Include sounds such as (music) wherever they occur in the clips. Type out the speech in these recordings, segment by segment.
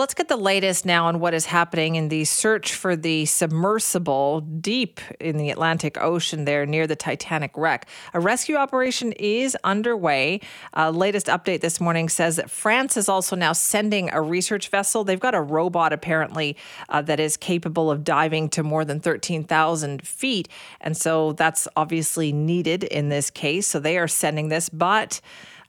Let's get the latest now on what is happening in the search for the submersible deep in the Atlantic Ocean there near the Titanic wreck. A rescue operation is underway. Latest update this morning says that France is also now sending a research vessel. They've got a robot apparently uh, that is capable of diving to more than 13,000 feet. And so that's obviously needed in this case. So they are sending this, but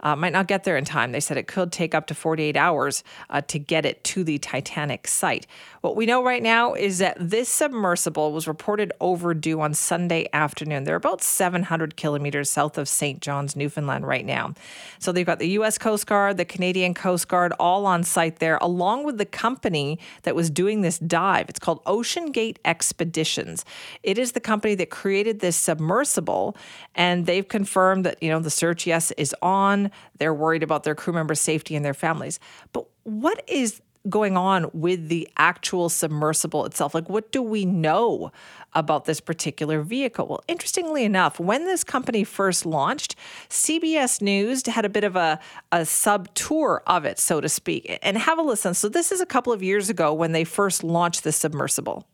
uh, might not get there in time. They said it could take up to 48 hours uh, to get it to the Titanic site. What we know right now is that this submersible was reported overdue on Sunday afternoon. They're about 700 kilometers south of St. John's, Newfoundland, right now. So they've got the U.S. Coast Guard, the Canadian Coast Guard, all on site there, along with the company that was doing this dive. It's called OceanGate Expeditions. It is the company that created this submersible, and they've confirmed that you know the search, yes, is on. They're worried about their crew members' safety and their families. But what is going on with the actual submersible itself? Like, what do we know about this particular vehicle? Well, interestingly enough, when this company first launched, CBS News had a bit of a, a sub tour of it, so to speak. And have a listen. So, this is a couple of years ago when they first launched the submersible.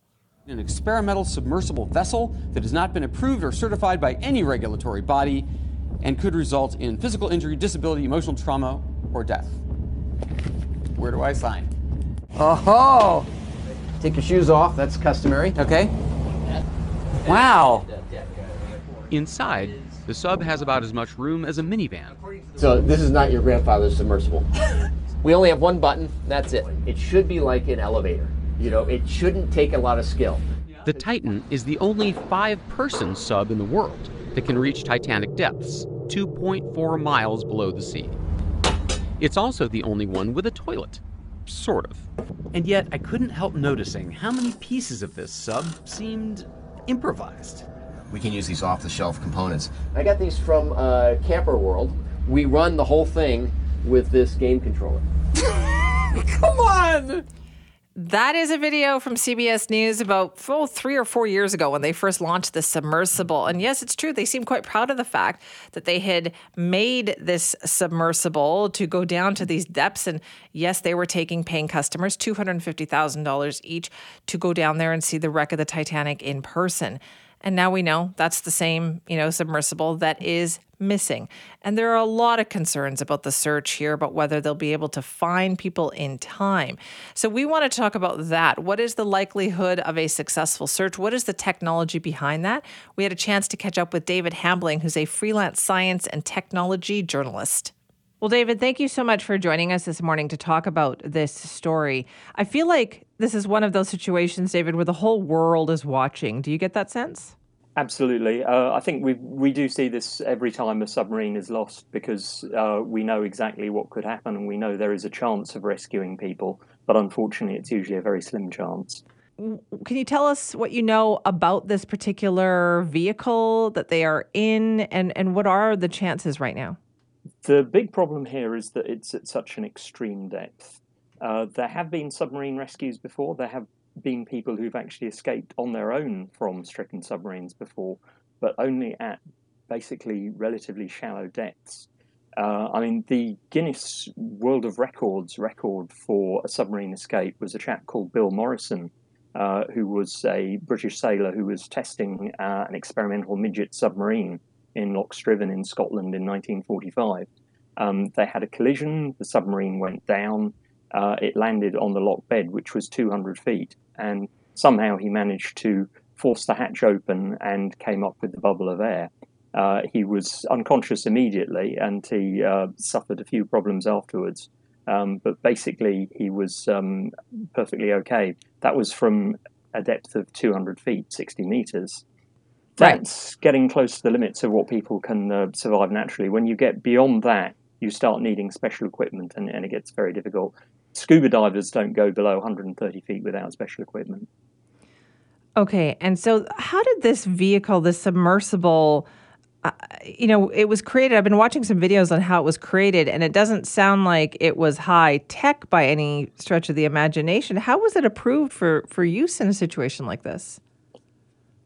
An experimental submersible vessel that has not been approved or certified by any regulatory body and could result in physical injury, disability, emotional trauma, or death. Where do I sign? Oh, take your shoes off. That's customary. Okay. Wow. Inside, the sub has about as much room as a minivan. So this is not your grandfather's submersible. (laughs) we only have one button. That's it. It should be like an elevator. You know, it shouldn't take a lot of skill. The Titan is the only five-person sub in the world that can reach Titanic depths, 2.4 miles below the sea. It's also the only one with a toilet. Sort of. And yet, I couldn't help noticing how many pieces of this sub seemed improvised. We can use these off the shelf components. I got these from uh, Camping World. We run the whole thing with this game controller. (laughs) Come on! That is a video from CBS News about oh, three or four years ago when they first launched the submersible. And yes, it's true. They seem quite proud of the fact that they had made this submersible to go down to these depths. And yes, they were taking paying customers $250,000 each to go down there and see the wreck of the Titanic in person. And now we know that's the same, you know, submersible that is missing. And there are a lot of concerns about the search here about whether they'll be able to find people in time. So we want to talk about that. What is the likelihood of a successful search? What is the technology behind that? We had a chance to catch up with David Hambling, who's a freelance science and technology journalist. Well, David, thank you so much for joining us this morning to talk about this story. I feel like this is one of those situations, David, where the whole world is watching. Do you get that sense? Absolutely. Uh, I think we we do see this every time a submarine is lost because uh, we know exactly what could happen and we know there is a chance of rescuing people, but unfortunately, it's usually a very slim chance. Can you tell us what you know about this particular vehicle that they are in and, and what are the chances right now? The big problem here is that it's at such an extreme depth. Uh, there have been submarine rescues before. There have been people who've actually escaped on their own from stricken submarines before, but only at basically relatively shallow depths. Uh, I mean, the Guinness World of Records record for a submarine escape was a chap called Bill Morrison, uh, who was a British sailor who was testing uh, an experimental midget submarine in Loch Striven in Scotland in 1945. Um, they had a collision, the submarine went down, uh, it landed on the lock bed, which was 200 feet, and somehow he managed to force the hatch open and came up with the bubble of air. Uh, he was unconscious immediately and he uh, suffered a few problems afterwards. Um, but basically, he was um, perfectly okay. That was from a depth of 200 feet, 60 meters. That's right. getting close to the limits of what people can uh, survive naturally. When you get beyond that, you start needing special equipment and, and it gets very difficult scuba divers don't go below 130 feet without special equipment. Okay, and so how did this vehicle, this submersible, uh, you know, it was created? I've been watching some videos on how it was created, and it doesn't sound like it was high tech by any stretch of the imagination. How was it approved for for use in a situation like this?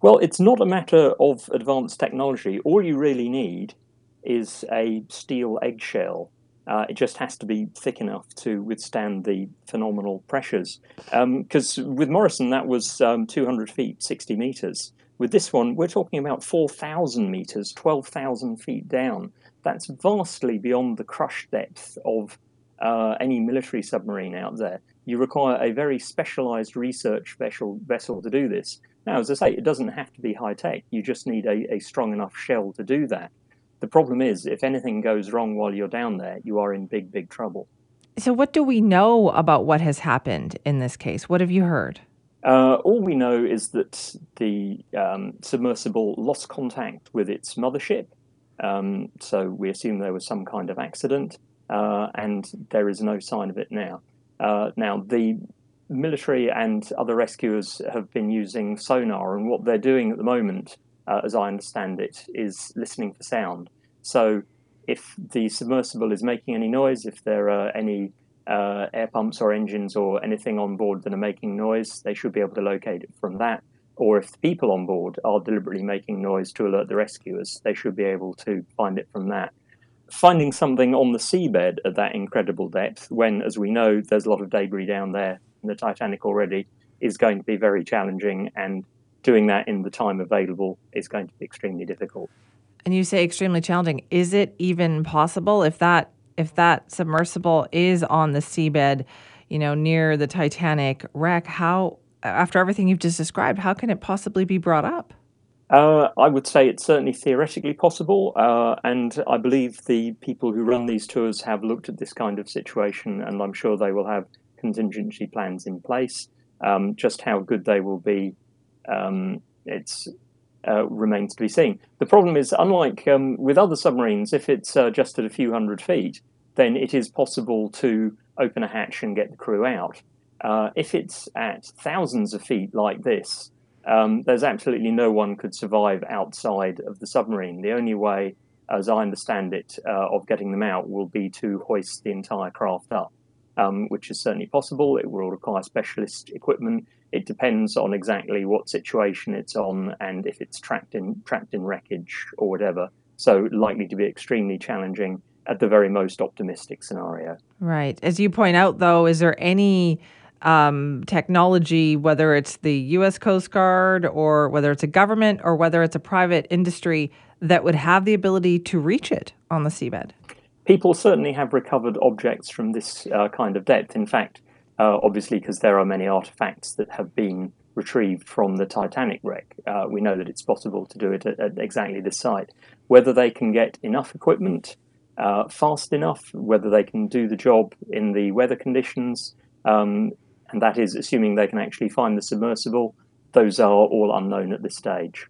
Well, it's not a matter of advanced technology. All you really need is a steel eggshell. Uh, it just has to be thick enough to withstand the phenomenal pressures. Because um, with Morrison, that was um, 200 feet, 60 meters. With this one, we're talking about 4,000 meters, 12,000 feet down. That's vastly beyond the crush depth of uh, any military submarine out there. You require a very specialized research vessel, vessel to do this. Now, as I say, it doesn't have to be high tech. You just need a, a strong enough shell to do that. The problem is, if anything goes wrong while you're down there, you are in big, big trouble. So, what do we know about what has happened in this case? What have you heard? Uh, all we know is that the um, submersible lost contact with its mothership. Um, so, we assume there was some kind of accident, uh, and there is no sign of it now. Uh, now, the military and other rescuers have been using sonar, and what they're doing at the moment, uh, as I understand it, is listening for sound. So, if the submersible is making any noise, if there are any uh, air pumps or engines or anything on board that are making noise, they should be able to locate it from that. Or if the people on board are deliberately making noise to alert the rescuers, they should be able to find it from that. Finding something on the seabed at that incredible depth, when, as we know, there's a lot of debris down there the Titanic already is going to be very challenging, and doing that in the time available is going to be extremely difficult. And you say extremely challenging. Is it even possible if that if that submersible is on the seabed, you know, near the Titanic wreck? How after everything you've just described, how can it possibly be brought up? Uh, I would say it's certainly theoretically possible, uh, and I believe the people who run these tours have looked at this kind of situation, and I'm sure they will have contingency plans in place. Um, just how good they will be, um, it's uh, remains to be seen. The problem is, unlike um, with other submarines, if it's uh, just at a few hundred feet, then it is possible to open a hatch and get the crew out. Uh, if it's at thousands of feet like this, um, there's absolutely no one could survive outside of the submarine. The only way, as I understand it, uh, of getting them out will be to hoist the entire craft up um, which is certainly possible. It will require specialist equipment. It depends on exactly what situation it's on and if it's trapped in trapped in wreckage or whatever. So likely to be extremely challenging at the very most optimistic scenario. Right. As you point out, though, is there any um, technology, whether it's the U.S. Coast Guard or whether it's a government or whether it's a private industry, that would have the ability to reach it on the seabed? People certainly have recovered objects from this uh, kind of depth. In fact, uh, obviously, because there are many artifacts that have been retrieved from the Titanic wreck, uh, we know that it's possible to do it at, at, exactly this site. Whether they can get enough equipment uh, fast enough, whether they can do the job in the weather conditions, um, and that is assuming they can actually find the submersible, those are all unknown at this stage.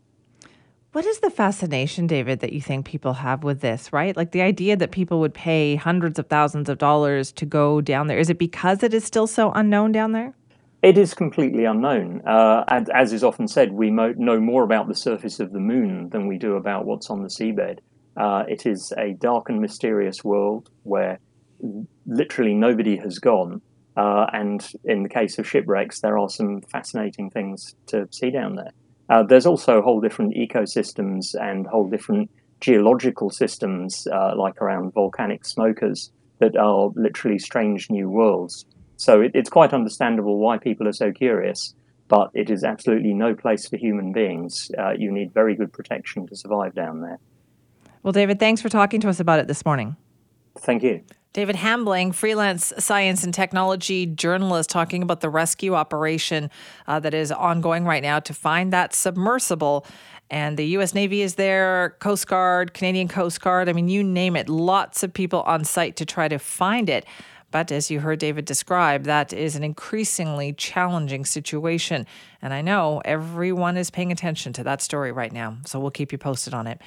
What is the fascination, David, that you think people have with this, right? Like the idea that people would pay hundreds of thousands of dollars to go down there. Is it because it is still so unknown down there? It is completely unknown. Uh, and as is often said, we mo- know more about the surface of the moon than we do about what's on the seabed. Uh, it is a dark and mysterious world where literally nobody has gone. Uh, and in the case of shipwrecks, there are some fascinating things to see down there. Uh, there's also whole different ecosystems and whole different geological systems, uh, like around volcanic smokers, that are literally strange new worlds. So it, it's quite understandable why people are so curious, but it is absolutely no place for human beings. Uh, you need very good protection to survive down there. Well, David, thanks for talking to us about it this morning. Thank you. David Hambling, freelance science and technology journalist, talking about the rescue operation uh, that is ongoing right now to find that submersible. And the U.S. Navy is there, Coast Guard, Canadian Coast Guard. I mean, you name it. Lots of people on site to try to find it. But as you heard David describe, that is an increasingly challenging situation. And I know everyone is paying attention to that story right now. So we'll keep you posted on it.